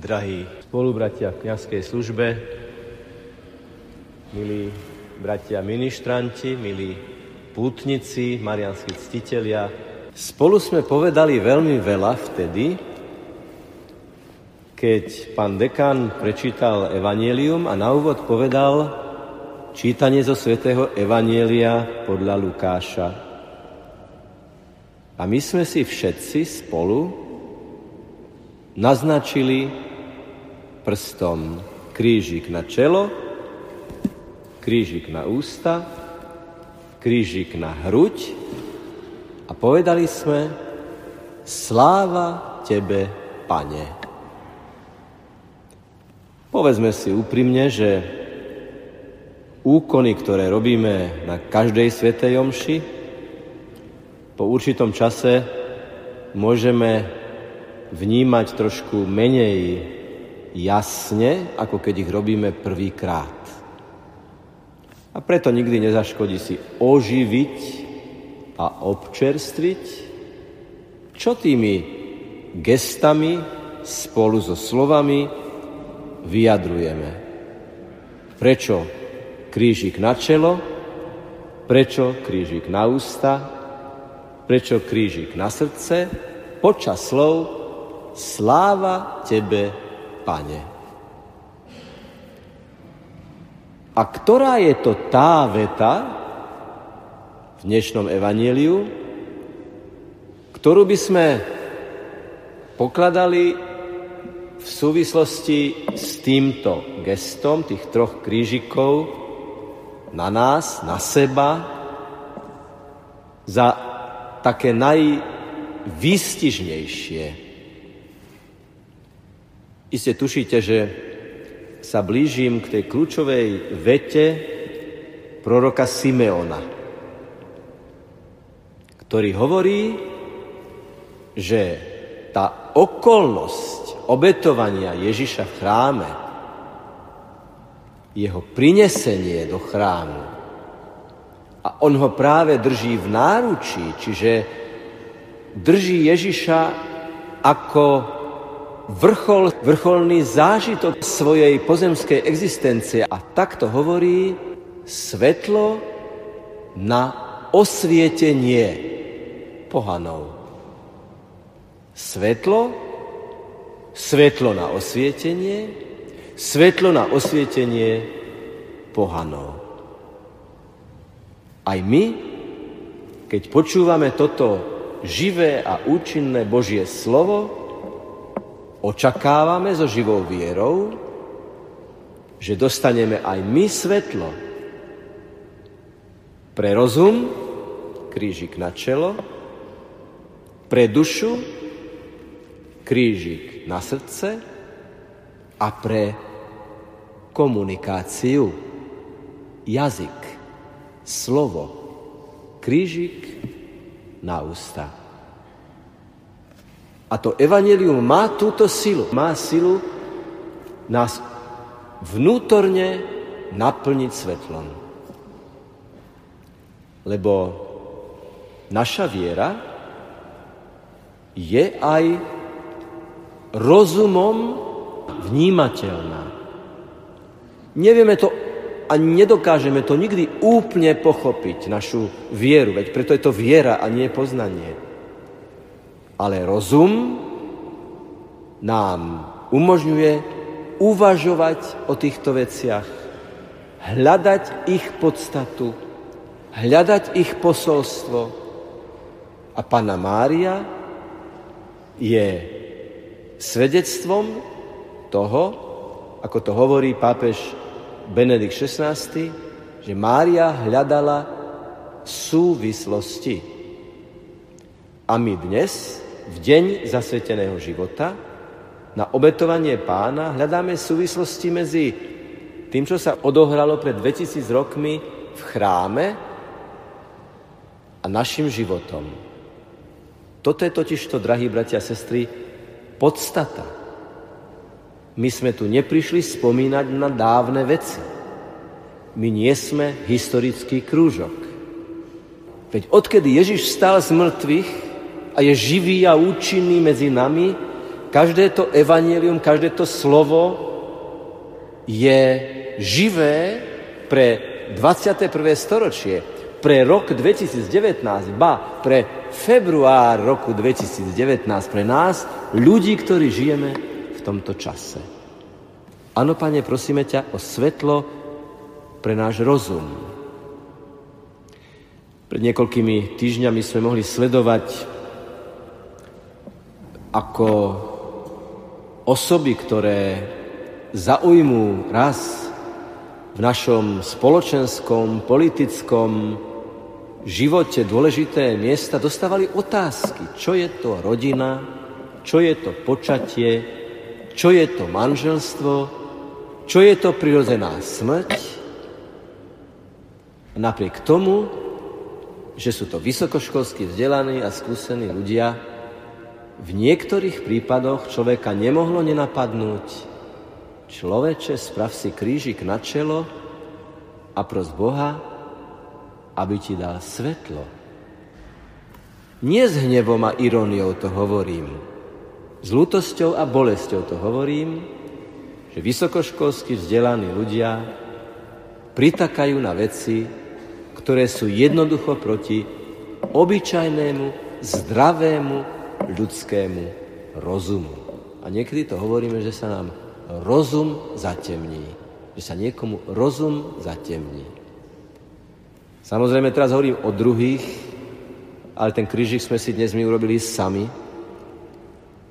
drahí spolubratia v kniazkej službe, milí bratia ministranti, milí pútnici, marianskí ctitelia. Spolu sme povedali veľmi veľa vtedy, keď pán dekan prečítal Evangelium a na úvod povedal čítanie zo svätého Evanielia podľa Lukáša. A my sme si všetci spolu naznačili prstom krížik na čelo, krížik na ústa, krížik na hruď a povedali sme Sláva Tebe, Pane. Povedzme si úprimne, že úkony, ktoré robíme na každej svetej omši, po určitom čase môžeme vnímať trošku menej jasne, ako keď ich robíme prvýkrát. A preto nikdy nezaškodí si oživiť a občerstviť, čo tými gestami spolu so slovami vyjadrujeme. Prečo krížik na čelo, prečo krížik na ústa, prečo krížik na srdce, počas slov Sláva Tebe, Pane. A ktorá je to tá veta v dnešnom evaníliu, ktorú by sme pokladali v súvislosti s týmto gestom tých troch krížikov na nás, na seba, za také najvýstižnejšie Iste tušíte, že sa blížim k tej kľúčovej vete proroka Simeona, ktorý hovorí, že tá okolnosť obetovania Ježiša v chráme, jeho prinesenie do chrámu, a on ho práve drží v náručí, čiže drží Ježiša ako vrchol, vrcholný zážitok svojej pozemskej existencie. A takto hovorí svetlo na osvietenie pohanov. Svetlo, svetlo na osvietenie, svetlo na osvietenie pohanov. Aj my, keď počúvame toto živé a účinné Božie slovo, očakávame so živou vierou, že dostaneme aj my svetlo. Pre rozum, krížik na čelo, pre dušu, krížik na srdce a pre komunikáciu, jazyk, slovo, krížik na ústa. A to evanelium má túto silu. Má silu nás vnútorne naplniť svetlom. Lebo naša viera je aj rozumom vnímateľná. Nevieme to a nedokážeme to nikdy úplne pochopiť, našu vieru, veď preto je to viera a nie poznanie. Ale rozum nám umožňuje uvažovať o týchto veciach, hľadať ich podstatu, hľadať ich posolstvo. A Pana Mária je svedectvom toho, ako to hovorí pápež Benedikt XVI, že Mária hľadala súvislosti. A my dnes v deň zasveteného života na obetovanie pána hľadáme súvislosti medzi tým, čo sa odohralo pred 2000 rokmi v chráme a našim životom. Toto je totiž to, drahí bratia a sestry, podstata. My sme tu neprišli spomínať na dávne veci. My nie sme historický krúžok. Veď odkedy Ježiš vstal z mŕtvych, a je živý a účinný medzi nami, každé to evanielium, každé to slovo je živé pre 21. storočie, pre rok 2019, ba pre február roku 2019, pre nás, ľudí, ktorí žijeme v tomto čase. Áno, Pane, prosíme ťa o svetlo pre náš rozum. Pred niekoľkými týždňami sme mohli sledovať, ako osoby, ktoré zaujmú raz v našom spoločenskom, politickom živote dôležité miesta, dostávali otázky, čo je to rodina, čo je to počatie, čo je to manželstvo, čo je to prirodzená smrť. Napriek tomu, že sú to vysokoškolsky vzdelaní a skúsení ľudia, v niektorých prípadoch človeka nemohlo nenapadnúť, Človeče, sprav si krížik na čelo a pros Boha, aby ti dal svetlo. Nie s hnevom a iróniou to hovorím, s lútosťou a bolesťou to hovorím, že vysokoškolsky vzdelaní ľudia pritakajú na veci, ktoré sú jednoducho proti obyčajnému, zdravému ľudskému rozumu. A niekedy to hovoríme, že sa nám rozum zatemní. Že sa niekomu rozum zatemní. Samozrejme, teraz hovorím o druhých, ale ten krížik sme si dnes my urobili sami.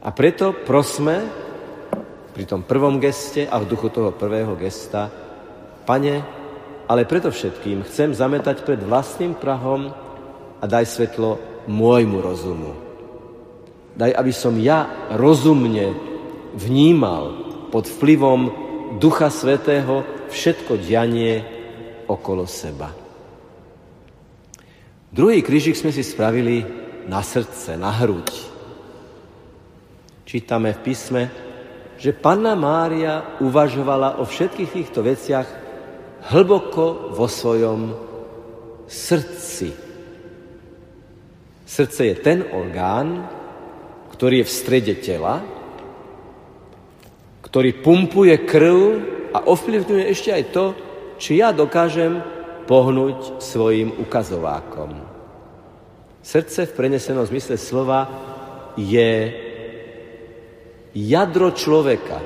A preto prosme pri tom prvom geste a v duchu toho prvého gesta, Pane, ale preto všetkým chcem zametať pred vlastným prahom a daj svetlo môjmu rozumu. Daj, aby som ja rozumne vnímal pod vplyvom Ducha Svetého všetko dianie okolo seba. Druhý krížik sme si spravili na srdce, na hruď. Čítame v písme, že Panna Mária uvažovala o všetkých týchto veciach hlboko vo svojom srdci. Srdce je ten orgán, ktorý je v strede tela, ktorý pumpuje krv a ovplyvňuje ešte aj to, či ja dokážem pohnúť svojim ukazovákom. Srdce v prenesenom zmysle slova je jadro človeka,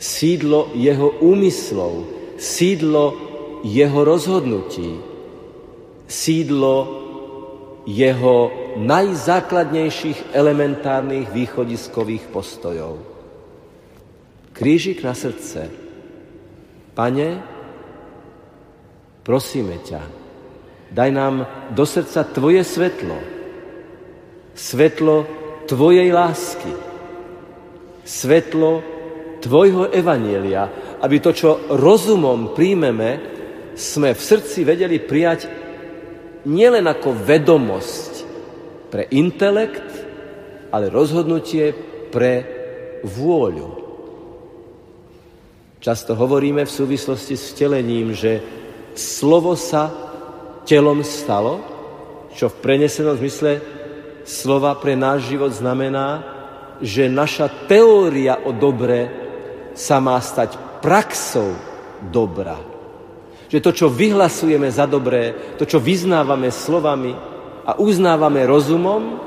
sídlo jeho úmyslov, sídlo jeho rozhodnutí, sídlo jeho najzákladnejších elementárnych východiskových postojov. Krížik na srdce. Pane, prosíme ťa, daj nám do srdca Tvoje svetlo, svetlo Tvojej lásky, svetlo Tvojho evanielia, aby to, čo rozumom príjmeme, sme v srdci vedeli prijať nielen ako vedomosť pre intelekt, ale rozhodnutie pre vôľu. Často hovoríme v súvislosti s vtelením, že slovo sa telom stalo, čo v prenesenom zmysle slova pre náš život znamená, že naša teória o dobre sa má stať praxou dobra. Že to, čo vyhlasujeme za dobré, to, čo vyznávame slovami a uznávame rozumom,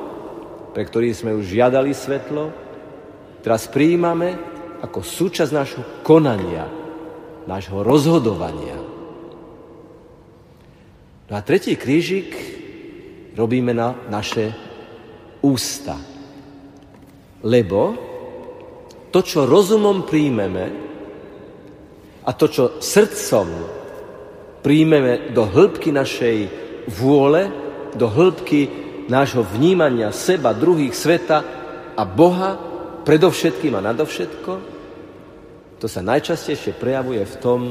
pre ktorý sme už žiadali svetlo, teraz prijímame ako súčasť nášho konania, nášho rozhodovania. No a tretí krížik robíme na naše ústa. Lebo to, čo rozumom príjmeme a to, čo srdcom príjmeme do hĺbky našej vôle, do hĺbky nášho vnímania seba, druhých, sveta a Boha, predovšetkým a nadovšetko, to sa najčastejšie prejavuje v tom,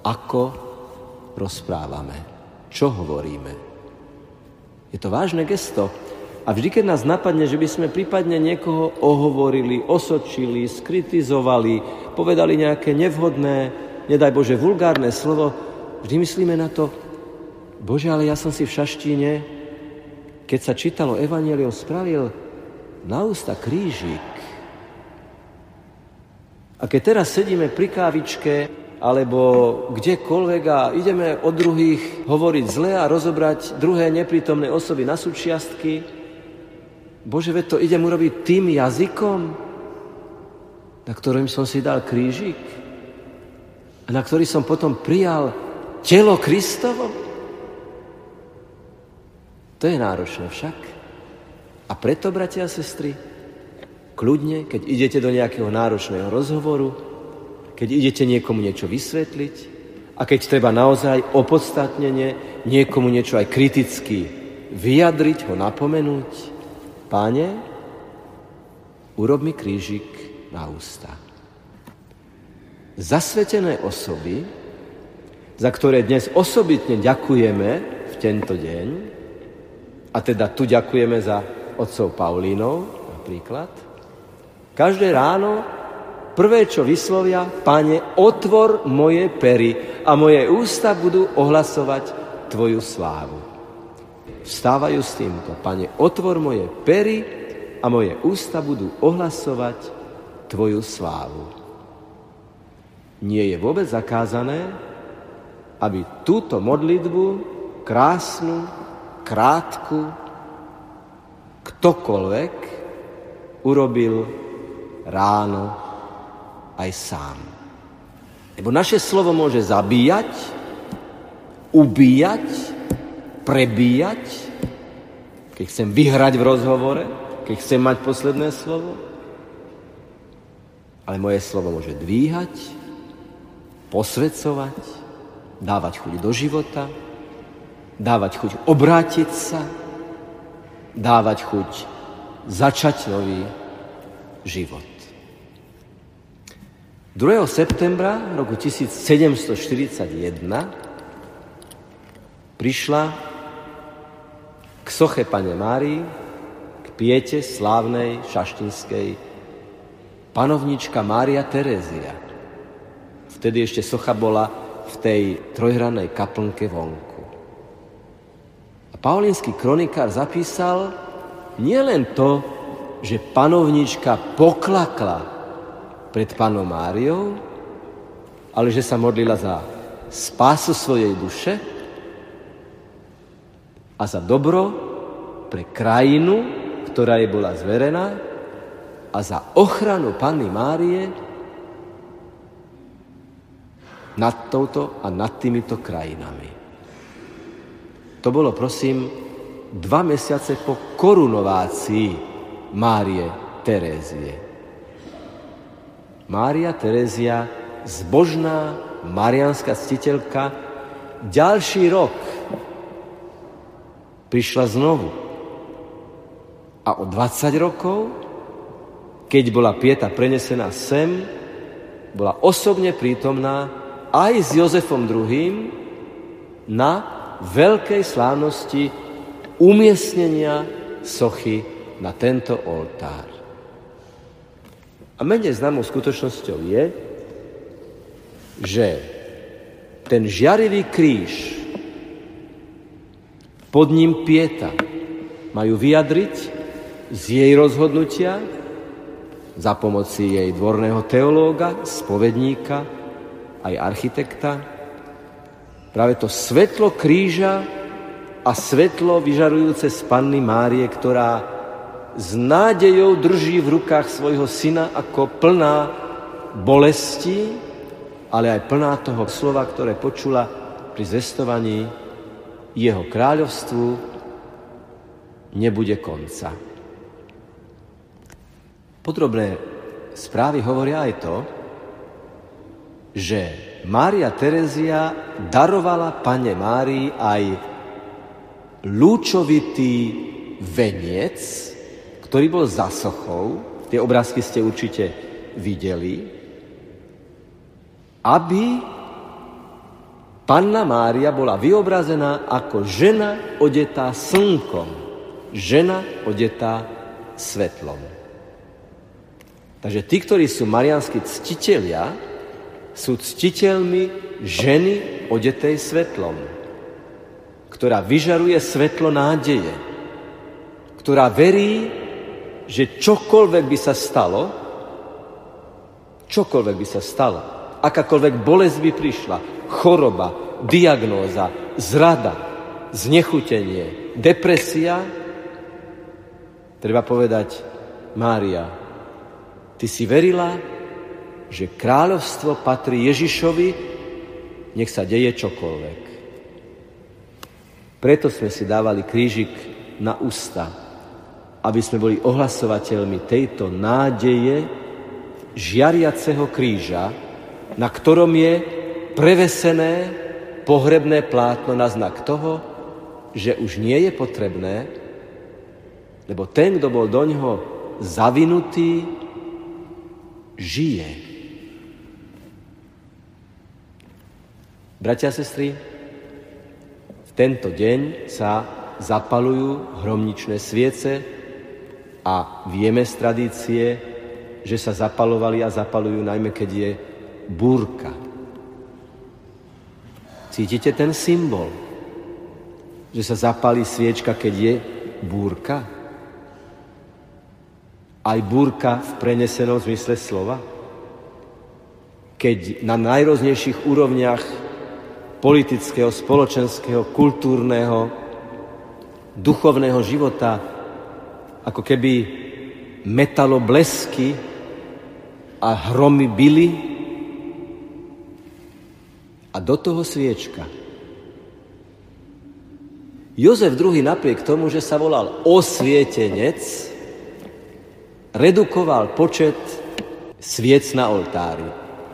ako rozprávame, čo hovoríme. Je to vážne gesto. A vždy, keď nás napadne, že by sme prípadne niekoho ohovorili, osočili, skritizovali, povedali nejaké nevhodné, nedaj Bože, vulgárne slovo, vždy myslíme na to, Bože, ale ja som si v šaštíne, keď sa čítalo Evangelium, spravil na ústa krížik A keď teraz sedíme pri kávičke alebo kdekoľvek a ideme od druhých hovoriť zle a rozobrať druhé neprítomné osoby na súčiastky, Bože, veď to idem urobiť tým jazykom, na ktorým som si dal krížik a na ktorý som potom prijal telo Kristovo. To je náročné však. A preto, bratia a sestry, Kľudne, keď idete do nejakého náročného rozhovoru, keď idete niekomu niečo vysvetliť a keď treba naozaj opodstatnenie niekomu niečo aj kriticky vyjadriť, ho napomenúť, páne, urob mi krížik na ústa. Zasvetené osoby, za ktoré dnes osobitne ďakujeme v tento deň, a teda tu ďakujeme za otcov Paulínov napríklad, Každé ráno prvé, čo vyslovia, Pane, otvor moje pery a moje ústa budú ohlasovať Tvoju slávu. Vstávajú s týmto, Pane, otvor moje pery a moje ústa budú ohlasovať Tvoju slávu. Nie je vôbec zakázané, aby túto modlitbu, krásnu, krátku, ktokoľvek urobil ráno aj sám. Lebo naše slovo môže zabíjať, ubíjať, prebíjať, keď chcem vyhrať v rozhovore, keď chcem mať posledné slovo. Ale moje slovo môže dvíhať, posvedcovať, dávať chuť do života, dávať chuť obrátiť sa, dávať chuť začať nový život. 2. septembra roku 1741 prišla k soche Pane Márii, k piete slávnej šaštinskej panovnička Mária Terézia. Vtedy ešte socha bola v tej trojhranej kaplnke vonku. Paulínsky kronikár zapísal nielen to, že panovnička poklakla pred Pánom Máriou, ale že sa modlila za spásu svojej duše a za dobro pre krajinu, ktorá jej bola zverená a za ochranu Panny Márie nad touto a nad týmito krajinami. To bolo, prosím, dva mesiace po korunovácii Márie Terézie. Mária Terezia, zbožná marianská ctiteľka, ďalší rok prišla znovu. A o 20 rokov, keď bola Pieta prenesená sem, bola osobne prítomná aj s Jozefom II. na veľkej slávnosti umiestnenia sochy na tento oltár. A menej známou skutočnosťou je, že ten žiarivý kríž, pod ním pieta, majú vyjadriť z jej rozhodnutia za pomoci jej dvorného teológa, spovedníka, aj architekta. Práve to svetlo kríža a svetlo vyžarujúce z Panny Márie, ktorá s nádejou drží v rukách svojho syna ako plná bolesti, ale aj plná toho slova, ktoré počula pri zvestovaní jeho kráľovstvu nebude konca. Podrobné správy hovoria aj to, že Mária Terezia darovala pane Márii aj lúčovitý veniec, ktorý bol za sochou, tie obrázky ste určite videli, aby Panna Mária bola vyobrazená ako žena odetá slnkom, žena odetá svetlom. Takže tí, ktorí sú marianskí ctitelia, sú ctiteľmi ženy odetej svetlom, ktorá vyžaruje svetlo nádeje, ktorá verí, že čokoľvek by sa stalo, Čokoľvek by sa stalo, akákoľvek bolesť by prišla, choroba, diagnóza, zrada, znechutenie, depresia, treba povedať, Mária, ty si verila, že kráľovstvo patrí Ježišovi, nech sa deje čokoľvek. Preto sme si dávali krížik na ústa, aby sme boli ohlasovateľmi tejto nádeje žiariaceho kríža, na ktorom je prevesené pohrebné plátno na znak toho, že už nie je potrebné, lebo ten, kto bol do ňoho zavinutý, žije. Bratia a sestry, v tento deň sa zapalujú hromničné sviece a vieme z tradície, že sa zapalovali a zapalujú najmä, keď je búrka. Cítite ten symbol, že sa zapalí sviečka, keď je búrka? aj búrka v prenesenom zmysle slova? Keď na najroznejších úrovniach politického, spoločenského, kultúrneho, duchovného života ako keby metaloblesky a hromy byly a do toho sviečka. Jozef II napriek tomu, že sa volal osvietenec, redukoval počet sviec na oltári.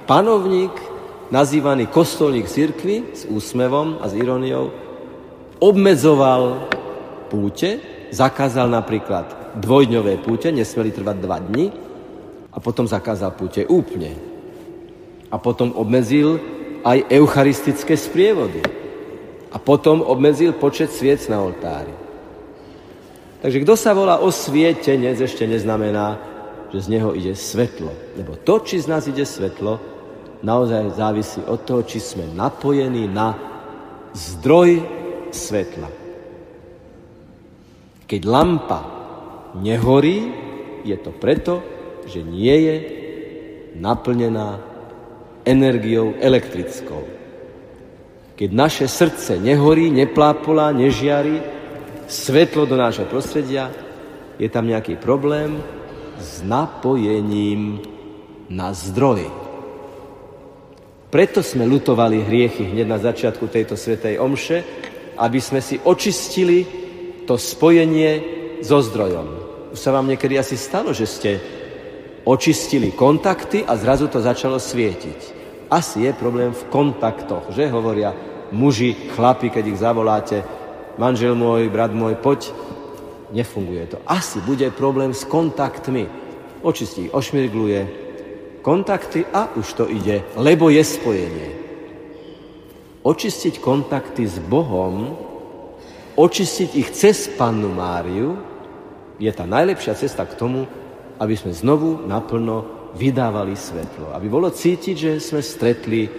Panovník, nazývaný kostolník cirkvi s úsmevom a s ironiou, obmedzoval púte, zakázal napríklad dvojdňové púte, nesmeli trvať dva dni, a potom zakázal púte úplne. A potom obmedzil aj eucharistické sprievody. A potom obmedzil počet sviec na oltári. Takže kto sa volá osvietenec, ešte neznamená, že z neho ide svetlo. Lebo to, či z nás ide svetlo, naozaj závisí od toho, či sme napojení na zdroj svetla. Keď lampa nehorí, je to preto, že nie je naplnená energiou elektrickou. Keď naše srdce nehorí, neplápolá, nežiari, svetlo do nášho prostredia, je tam nejaký problém s napojením na zdroj. Preto sme lutovali hriechy hneď na začiatku tejto svetej omše, aby sme si očistili to spojenie so zdrojom. Už sa vám niekedy asi stalo, že ste očistili kontakty a zrazu to začalo svietiť. Asi je problém v kontaktoch, že hovoria muži, chlapi, keď ich zavoláte, manžel môj, brat môj, poď, nefunguje to. Asi bude problém s kontaktmi. Očistí, ošmirgluje kontakty a už to ide, lebo je spojenie. Očistiť kontakty s Bohom, očistiť ich cez Pannu Máriu, je tá najlepšia cesta k tomu, aby sme znovu naplno vydávali svetlo. Aby bolo cítiť, že sme stretli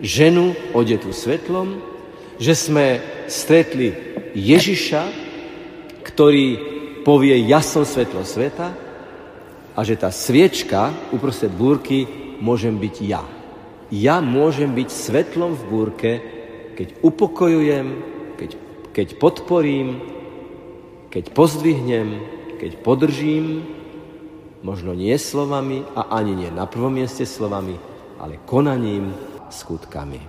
ženu odetú svetlom, že sme stretli Ježiša, ktorý povie jasno svetlo sveta a že tá sviečka uprostred búrky môžem byť ja. Ja môžem byť svetlom v búrke, keď upokojujem, keď, keď podporím, keď pozdvihnem, keď podržím, možno nie slovami a ani nie na prvom mieste slovami, ale konaním, skutkami.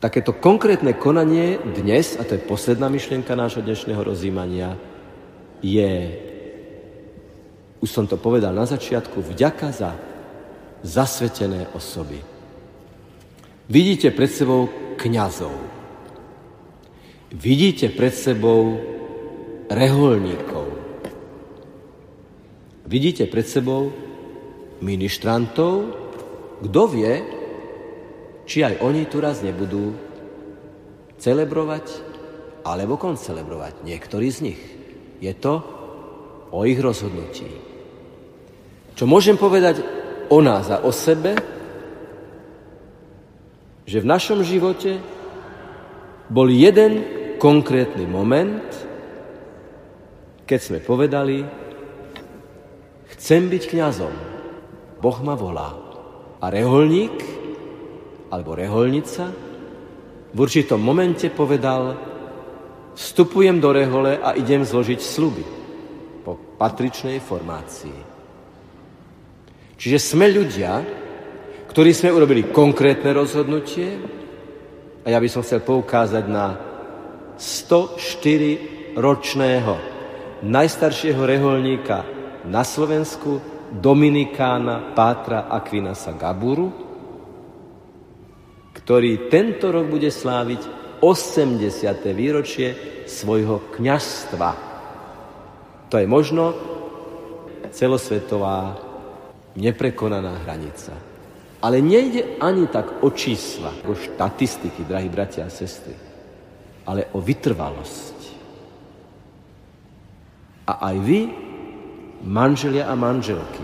Takéto konkrétne konanie dnes, a to je posledná myšlienka nášho dnešného rozímania, je, už som to povedal na začiatku, vďaka za zasvetené osoby. Vidíte pred sebou kňazov. Vidíte pred sebou reholníkov. Vidíte pred sebou ministrantov. Kto vie, či aj oni tu raz nebudú celebrovať alebo koncelebrovať. Niektorí z nich. Je to o ich rozhodnutí. Čo môžem povedať o nás a o sebe, že v našom živote bol jeden konkrétny moment, keď sme povedali, chcem byť kňazom. Boh ma volá. A reholník, alebo reholnica, v určitom momente povedal, vstupujem do rehole a idem zložiť sluby po patričnej formácii. Čiže sme ľudia, ktorí sme urobili konkrétne rozhodnutie a ja by som chcel poukázať na 104 ročného najstaršieho reholníka na Slovensku, Dominikána Pátra Aquinasa Gaburu, ktorý tento rok bude sláviť 80. výročie svojho kňažstva. To je možno celosvetová neprekonaná hranica. Ale nejde ani tak o čísla, o štatistiky, drahí bratia a sestry, ale o vytrvalosť. A aj vy, manželia a manželky,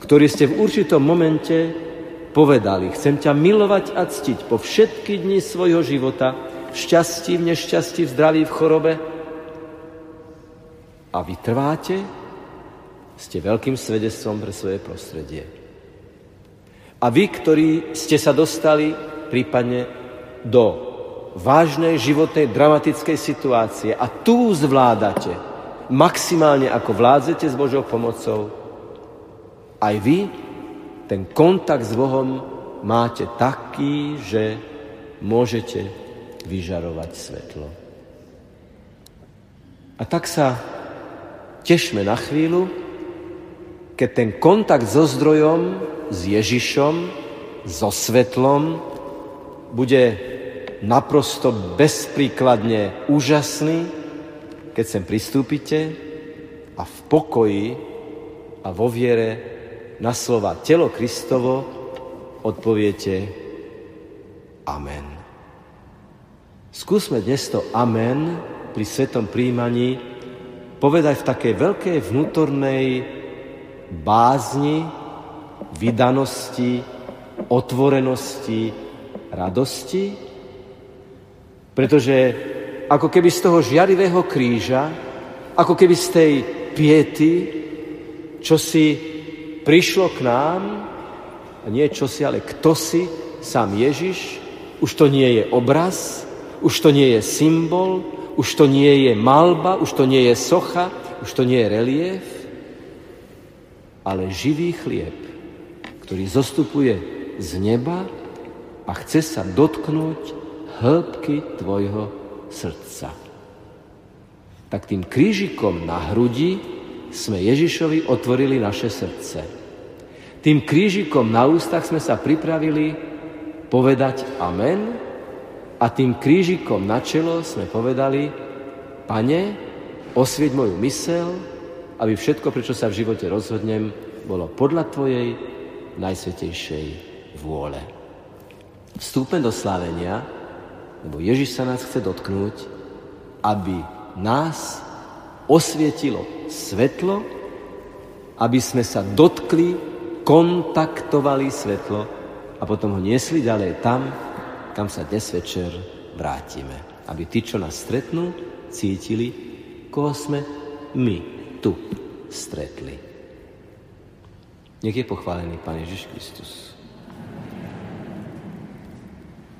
ktorí ste v určitom momente povedali, chcem ťa milovať a ctiť po všetky dni svojho života, v šťastí, v nešťastí, v zdraví, v chorobe. A vy trváte, ste veľkým svedectvom pre svoje prostredie. A vy, ktorí ste sa dostali prípadne do vážnej životnej dramatickej situácie a tu zvládate maximálne ako vládzete s Božou pomocou, aj vy ten kontakt s Bohom máte taký, že môžete vyžarovať svetlo. A tak sa tešme na chvíľu, keď ten kontakt so zdrojom, s Ježišom, so svetlom bude naprosto bezpríkladne úžasný, keď sem pristúpite a v pokoji a vo viere na slova telo Kristovo odpoviete Amen. Skúsme dnes to Amen pri svetom príjmaní povedať v takej veľkej vnútornej bázni, vydanosti, otvorenosti, radosti, pretože ako keby z toho žiarivého kríža, ako keby z tej piety, čo si prišlo k nám, nie čo si, ale kto si, sám Ježiš, už to nie je obraz, už to nie je symbol, už to nie je malba, už to nie je socha, už to nie je relief, ale živý chlieb, ktorý zostupuje z neba a chce sa dotknúť hĺbky tvojho srdca. Tak tým krížikom na hrudi sme Ježišovi otvorili naše srdce. Tým krížikom na ústach sme sa pripravili povedať Amen a tým krížikom na čelo sme povedali Pane, osvieť moju mysel, aby všetko, prečo sa v živote rozhodnem, bolo podľa Tvojej najsvetejšej vôle. Vstúpme do slávenia, lebo Ježiš sa nás chce dotknúť, aby nás osvietilo svetlo, aby sme sa dotkli, kontaktovali svetlo a potom ho niesli ďalej tam, kam sa dnes večer vrátime. Aby tí, čo nás stretnú, cítili, koho sme my tu stretli. Nech je pochválený Pán Ježiš Kristus.